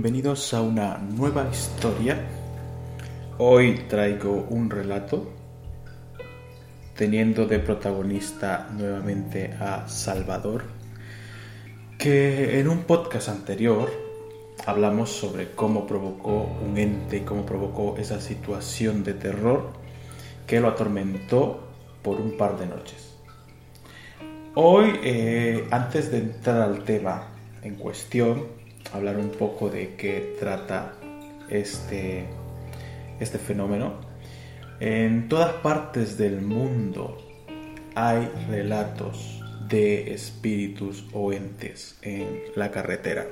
Bienvenidos a una nueva historia. Hoy traigo un relato teniendo de protagonista nuevamente a Salvador, que en un podcast anterior hablamos sobre cómo provocó un ente, cómo provocó esa situación de terror que lo atormentó por un par de noches. Hoy, eh, antes de entrar al tema en cuestión, hablar un poco de qué trata este, este fenómeno. En todas partes del mundo hay relatos de espíritus o entes en la carretera.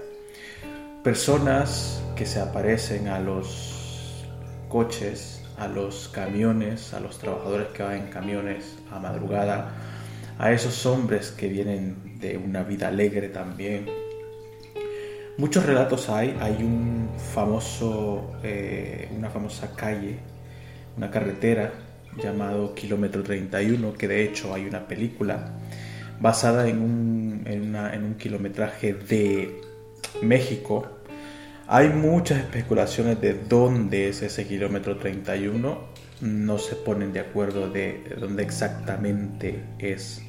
Personas que se aparecen a los coches, a los camiones, a los trabajadores que van en camiones a madrugada, a esos hombres que vienen de una vida alegre también, Muchos relatos hay, hay un famoso, eh, una famosa calle, una carretera llamado Kilómetro 31, que de hecho hay una película basada en un, en, un kilometraje de México. Hay muchas especulaciones de dónde es ese kilómetro 31, no se ponen de acuerdo de dónde exactamente es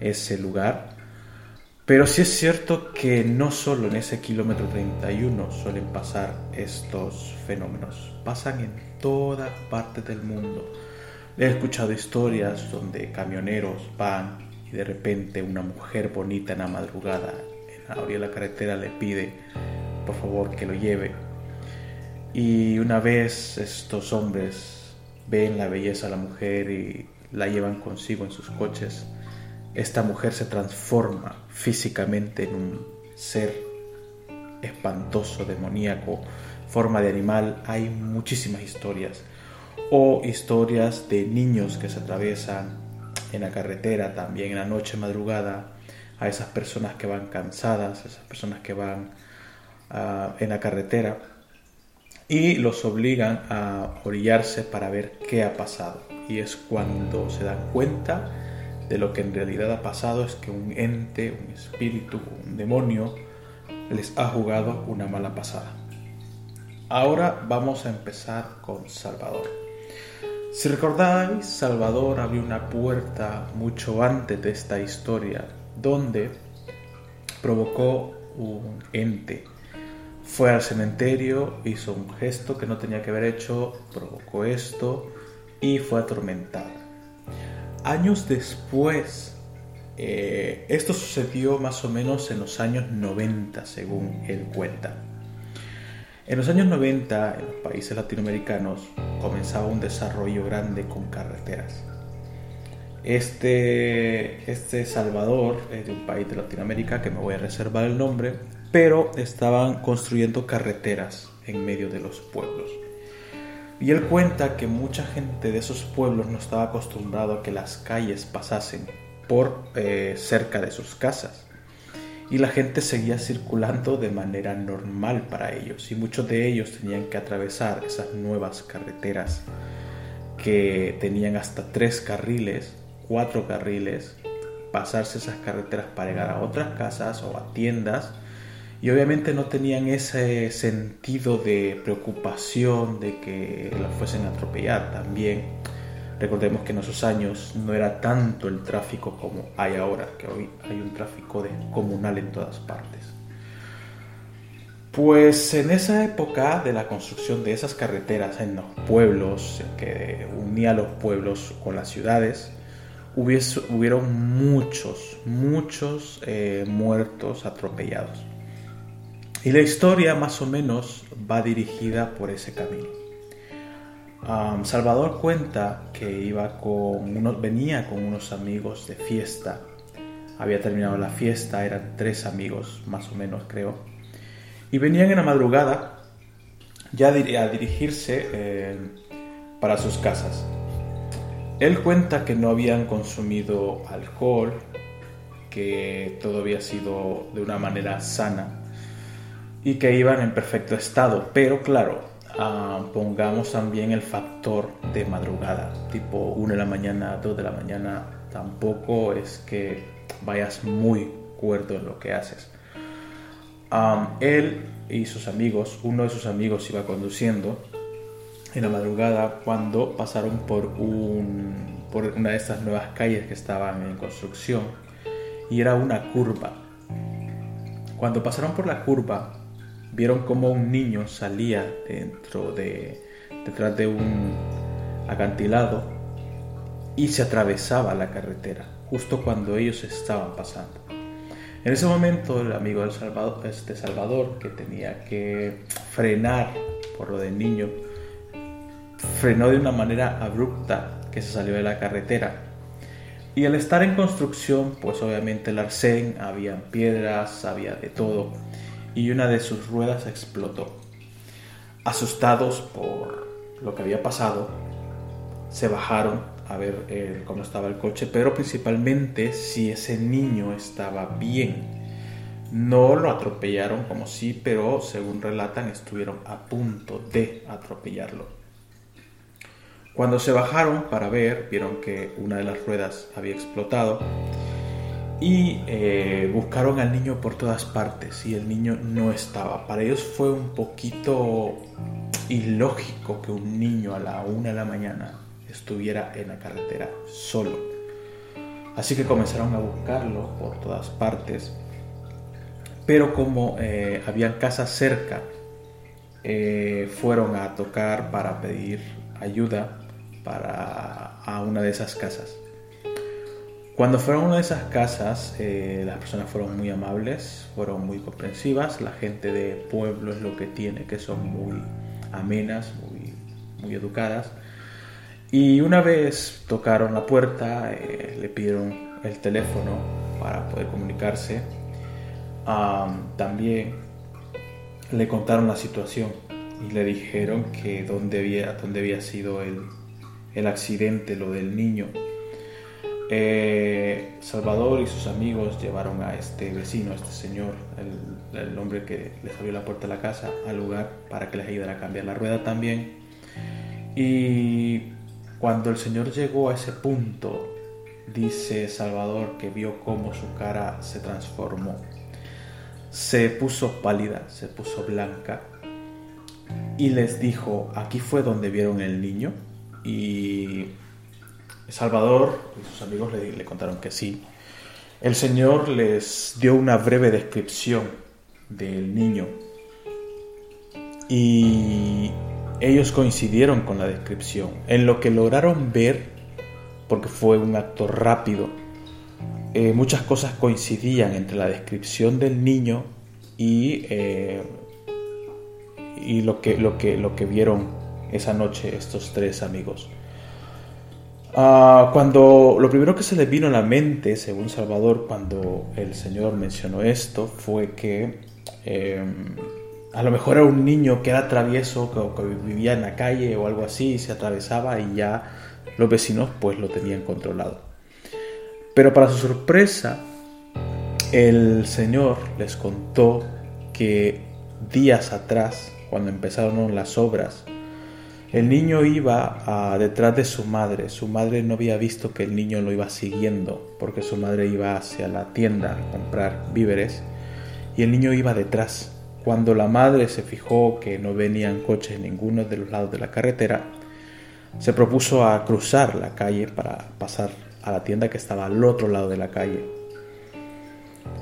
ese lugar. Pero sí es cierto que no solo en ese kilómetro 31 suelen pasar estos fenómenos, pasan en toda parte del mundo. He escuchado historias donde camioneros van y de repente una mujer bonita en la madrugada en la orilla de la carretera le pide por favor que lo lleve. Y una vez estos hombres ven la belleza de la mujer y la llevan consigo en sus coches, esta mujer se transforma físicamente en un ser espantoso, demoníaco, forma de animal. Hay muchísimas historias. O historias de niños que se atraviesan en la carretera también en la noche madrugada. A esas personas que van cansadas, esas personas que van ah, en la carretera y los obligan a orillarse para ver qué ha pasado. Y es cuando se dan cuenta de lo que en realidad ha pasado es que un ente, un espíritu, un demonio les ha jugado una mala pasada. Ahora vamos a empezar con Salvador. Si recordáis, Salvador abrió una puerta mucho antes de esta historia donde provocó un ente. Fue al cementerio, hizo un gesto que no tenía que haber hecho, provocó esto y fue atormentado años después, eh, esto sucedió más o menos en los años 90, según él cuenta. En los años 90, en los países latinoamericanos, comenzaba un desarrollo grande con carreteras. Este, este Salvador es de un país de Latinoamérica que me voy a reservar el nombre, pero estaban construyendo carreteras en medio de los pueblos. Y él cuenta que mucha gente de esos pueblos no estaba acostumbrado a que las calles pasasen por eh, cerca de sus casas. Y la gente seguía circulando de manera normal para ellos. Y muchos de ellos tenían que atravesar esas nuevas carreteras que tenían hasta tres carriles, cuatro carriles, pasarse esas carreteras para llegar a otras casas o a tiendas y obviamente no tenían ese sentido de preocupación de que la fuesen a atropellar también. Recordemos que en esos años no era tanto el tráfico como hay ahora, que hoy hay un tráfico comunal en todas partes. Pues en esa época de la construcción de esas carreteras en los pueblos, que unía los pueblos con las ciudades, hubieron muchos, muchos eh, muertos atropellados. Y la historia más o menos va dirigida por ese camino. Salvador cuenta que iba con unos, venía con unos amigos de fiesta. Había terminado la fiesta, eran tres amigos más o menos creo. Y venían en la madrugada ya a dirigirse eh, para sus casas. Él cuenta que no habían consumido alcohol, que todo había sido de una manera sana y que iban en perfecto estado. Pero claro, ah, pongamos también el factor de madrugada, tipo 1 de la mañana, 2 de la mañana, tampoco es que vayas muy cuerdo en lo que haces. él y sus amigos, uno de sus amigos iba conduciendo en la madrugada cuando pasaron por, un, por una de estas nuevas calles que estaban en construcción y era una curva. Cuando pasaron por la curva, vieron como un niño salía dentro de detrás de un acantilado y se atravesaba la carretera justo cuando ellos estaban pasando. En ese momento el amigo del Salvador, este Salvador que tenía que frenar por lo del niño, frenó de una manera abrupta que se salió de la carretera. Y al estar en construcción, pues obviamente el arcén, había piedras, había de todo, y una de sus ruedas explotó. Asustados por lo que había pasado, se bajaron a ver eh, cómo estaba el coche, pero principalmente si ese niño estaba bien. No lo atropellaron como sí, pero según relatan estuvieron a punto de atropellarlo. Cuando se bajaron para ver, vieron que una de las ruedas había explotado y eh, buscaron al niño por todas partes y el niño no estaba. Para ellos fue un poquito ilógico que un niño a la una de la mañana estuviera en la carretera solo. Así que comenzaron a buscarlo por todas partes. Pero como eh, había casas cerca, eh, fueron a tocar para pedir ayuda para a una de esas casas. Cuando fueron a una de esas casas, eh, las personas fueron muy amables, fueron muy comprensivas. La gente de pueblo es lo que tiene, que son muy amenas, muy, muy educadas. Y una vez tocaron la puerta, eh, le pidieron el teléfono para poder comunicarse. también le contaron la situación y le dijeron que dónde había, dónde había sido el, el accidente, lo del niño. Eh, Salvador y sus amigos llevaron a este vecino, a este señor, el, hombre que les abrió la puerta de la casa, al lugar para que les ayudara a cambiar la rueda también. Y cuando el señor llegó a ese punto, dice Salvador que vio cómo su cara se transformó. Se puso pálida, se puso blanca y les dijo, aquí fue donde vieron el niño. Y Salvador y sus amigos le, contaron que sí. El Señor les dio una breve descripción del niño y ellos coincidieron con la descripción. En lo que lograron ver, porque fue un acto rápido, eh, muchas cosas coincidían entre la descripción del niño y, eh, y lo, que, lo, que, lo que vieron esa noche estos tres amigos. Ah, cuando lo primero que se les vino a la mente, según Salvador, cuando el Señor mencionó esto, fue que em, a lo mejor era un niño que era travieso, que, que, vivía en la calle o algo así, y se atravesaba y ya los vecinos pues lo tenían controlado. Pero para su sorpresa, el Señor les contó que días atrás, cuando empezaron las obras, el niño iba ah, detrás de su madre. Su madre no había visto que el niño lo iba siguiendo porque su madre iba hacia la tienda a comprar víveres y el niño iba detrás. Cuando la madre se fijó que no venían coches en ninguno de los lados de la carretera, se propuso a cruzar la calle para pasar a la tienda que estaba al otro lado de la calle.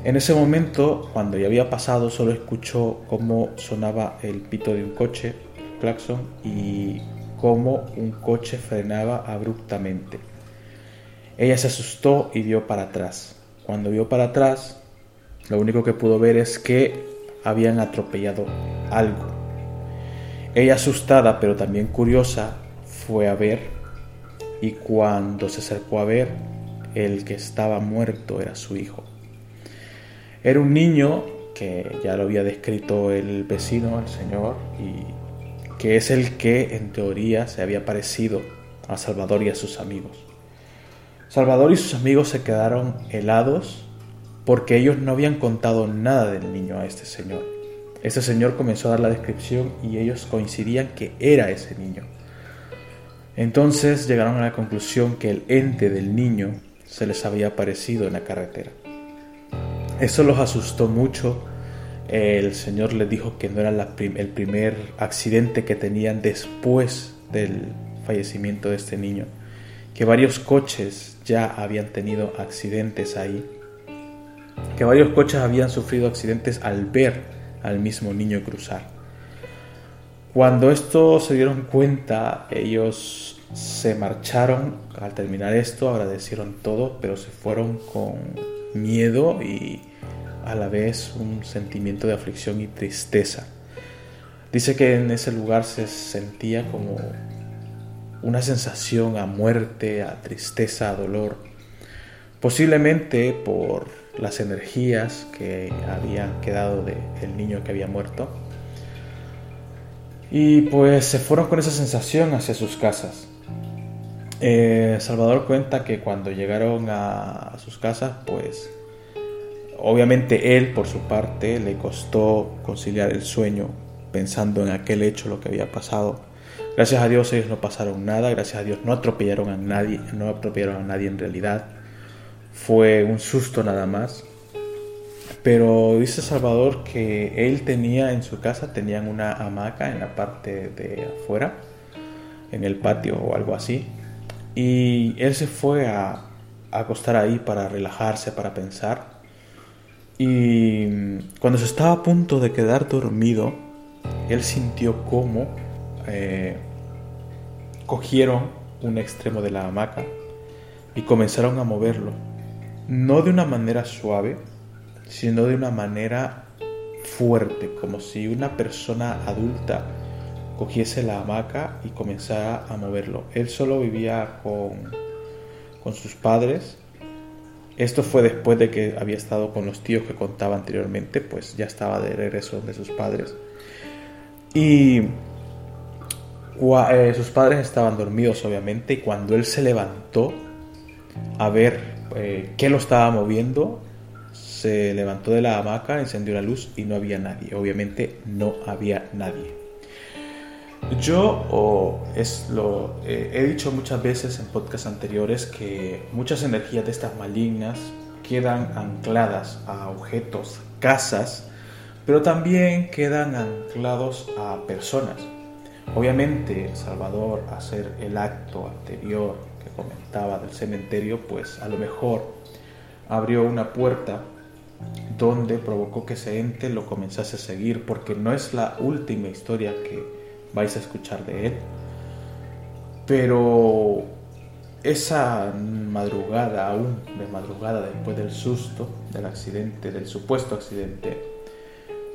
En ese momento, cuando ya había pasado, solo escuchó cómo sonaba el pito de un coche claxon y cómo un coche frenaba abruptamente. Ella se asustó y vio para atrás. Cuando vio para atrás, lo único que pudo ver es que habían atropellado algo. Ella asustada pero también curiosa fue a ver y cuando se acercó a ver, el que estaba muerto era su hijo. Era un niño que ya lo había descrito el vecino, el señor, y que es el que en teoría se había parecido a Salvador y a sus amigos. Salvador y sus amigos se quedaron helados porque ellos no habían contado nada del niño a este señor. Este señor comenzó a dar la descripción y ellos coincidían que era ese niño. Entonces llegaron a la conclusión que el ente del niño se les había aparecido en la carretera. Eso los asustó mucho el Señor les dijo que no era el primer accidente que tenían después del fallecimiento de este niño, que varios coches ya habían tenido accidentes ahí, que varios coches habían sufrido accidentes al ver al mismo niño cruzar. Cuando esto se dieron cuenta, ellos se marcharon al terminar esto, agradecieron todo, pero se fueron con miedo y a la vez un sentimiento de aflicción y tristeza. Dice que en ese lugar se sentía como una sensación a muerte, a tristeza, a dolor, posiblemente por las energías que habían quedado del niño que había muerto. Y pues se fueron con esa sensación hacia sus casas. Eh, Salvador cuenta que cuando llegaron a sus casas, pues Obviamente él, por su parte, le costó conciliar el sueño pensando en aquel hecho, lo que había pasado. Gracias a Dios ellos no pasaron nada, gracias a Dios no atropellaron a nadie, no atropellaron a nadie en realidad. Fue un susto nada más. Pero dice Salvador que él tenía en su casa, tenían una hamaca en la parte de afuera, en el patio o algo así. Y él se fue a, a acostar ahí para relajarse, para pensar. Y cuando se estaba a punto de quedar dormido, él sintió como eh, cogieron un extremo de la hamaca y comenzaron a moverlo. No de una manera suave, sino de una manera fuerte, como si una persona adulta cogiese la hamaca y comenzara a moverlo. Él solo vivía con, con sus padres esto fue después de que había estado con los tíos que contaba anteriormente, pues ya estaba de regreso de sus padres. Y eh, sus padres estaban dormidos, obviamente, y cuando él se levantó a ver eh, qué lo estaba moviendo, se levantó de la hamaca, encendió la luz y no había nadie. Obviamente no había nadie. Yo es lo eh, he dicho muchas veces en podcasts anteriores que muchas energías de estas malignas quedan ancladas a objetos, casas, pero también quedan anclados a personas. Obviamente, Salvador, hacer el acto anterior que comentaba del cementerio, pues a lo mejor abrió una puerta donde provocó que ese ente lo comenzase a seguir, porque no es la última historia que vais a escuchar de él. Pero esa madrugada, aún de madrugada después del susto, del accidente, del supuesto accidente,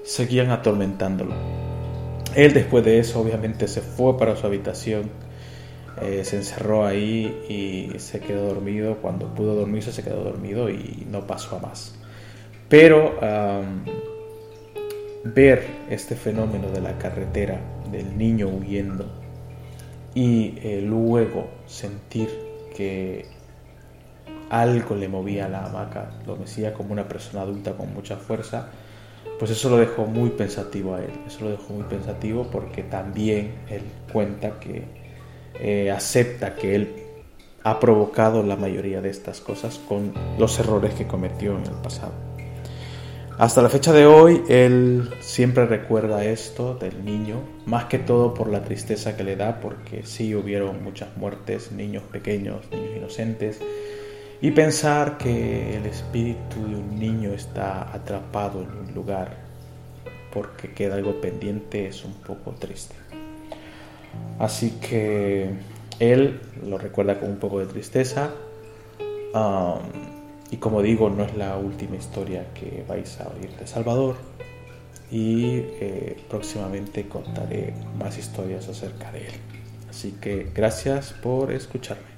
seguían atormentándolo. Él después de eso obviamente se fue para su habitación, eh, se encerró ahí y se quedó dormido. Cuando pudo dormirse se quedó dormido y no pasó a más. Pero ver este fenómeno de la carretera, del niño huyendo, y eh, luego sentir que algo le movía la hamaca, lo decía como una persona adulta con mucha fuerza, pues eso lo dejó muy pensativo a él, eso lo dejó muy pensativo porque también él cuenta que eh, acepta que él ha provocado la mayoría de estas cosas con los errores que cometió en el pasado. Hasta la fecha de hoy, él siempre recuerda esto del niño, más que todo por la tristeza que le da, porque sí hubieron muchas muertes, niños pequeños, niños inocentes, y pensar que el espíritu de un niño está atrapado en un lugar porque queda algo pendiente es un poco triste. Así que él lo recuerda con un poco de tristeza. Um, y como digo, no es la última historia que vais a oír de Salvador. Y eh, próximamente contaré más historias acerca de él. Así que gracias por escucharme.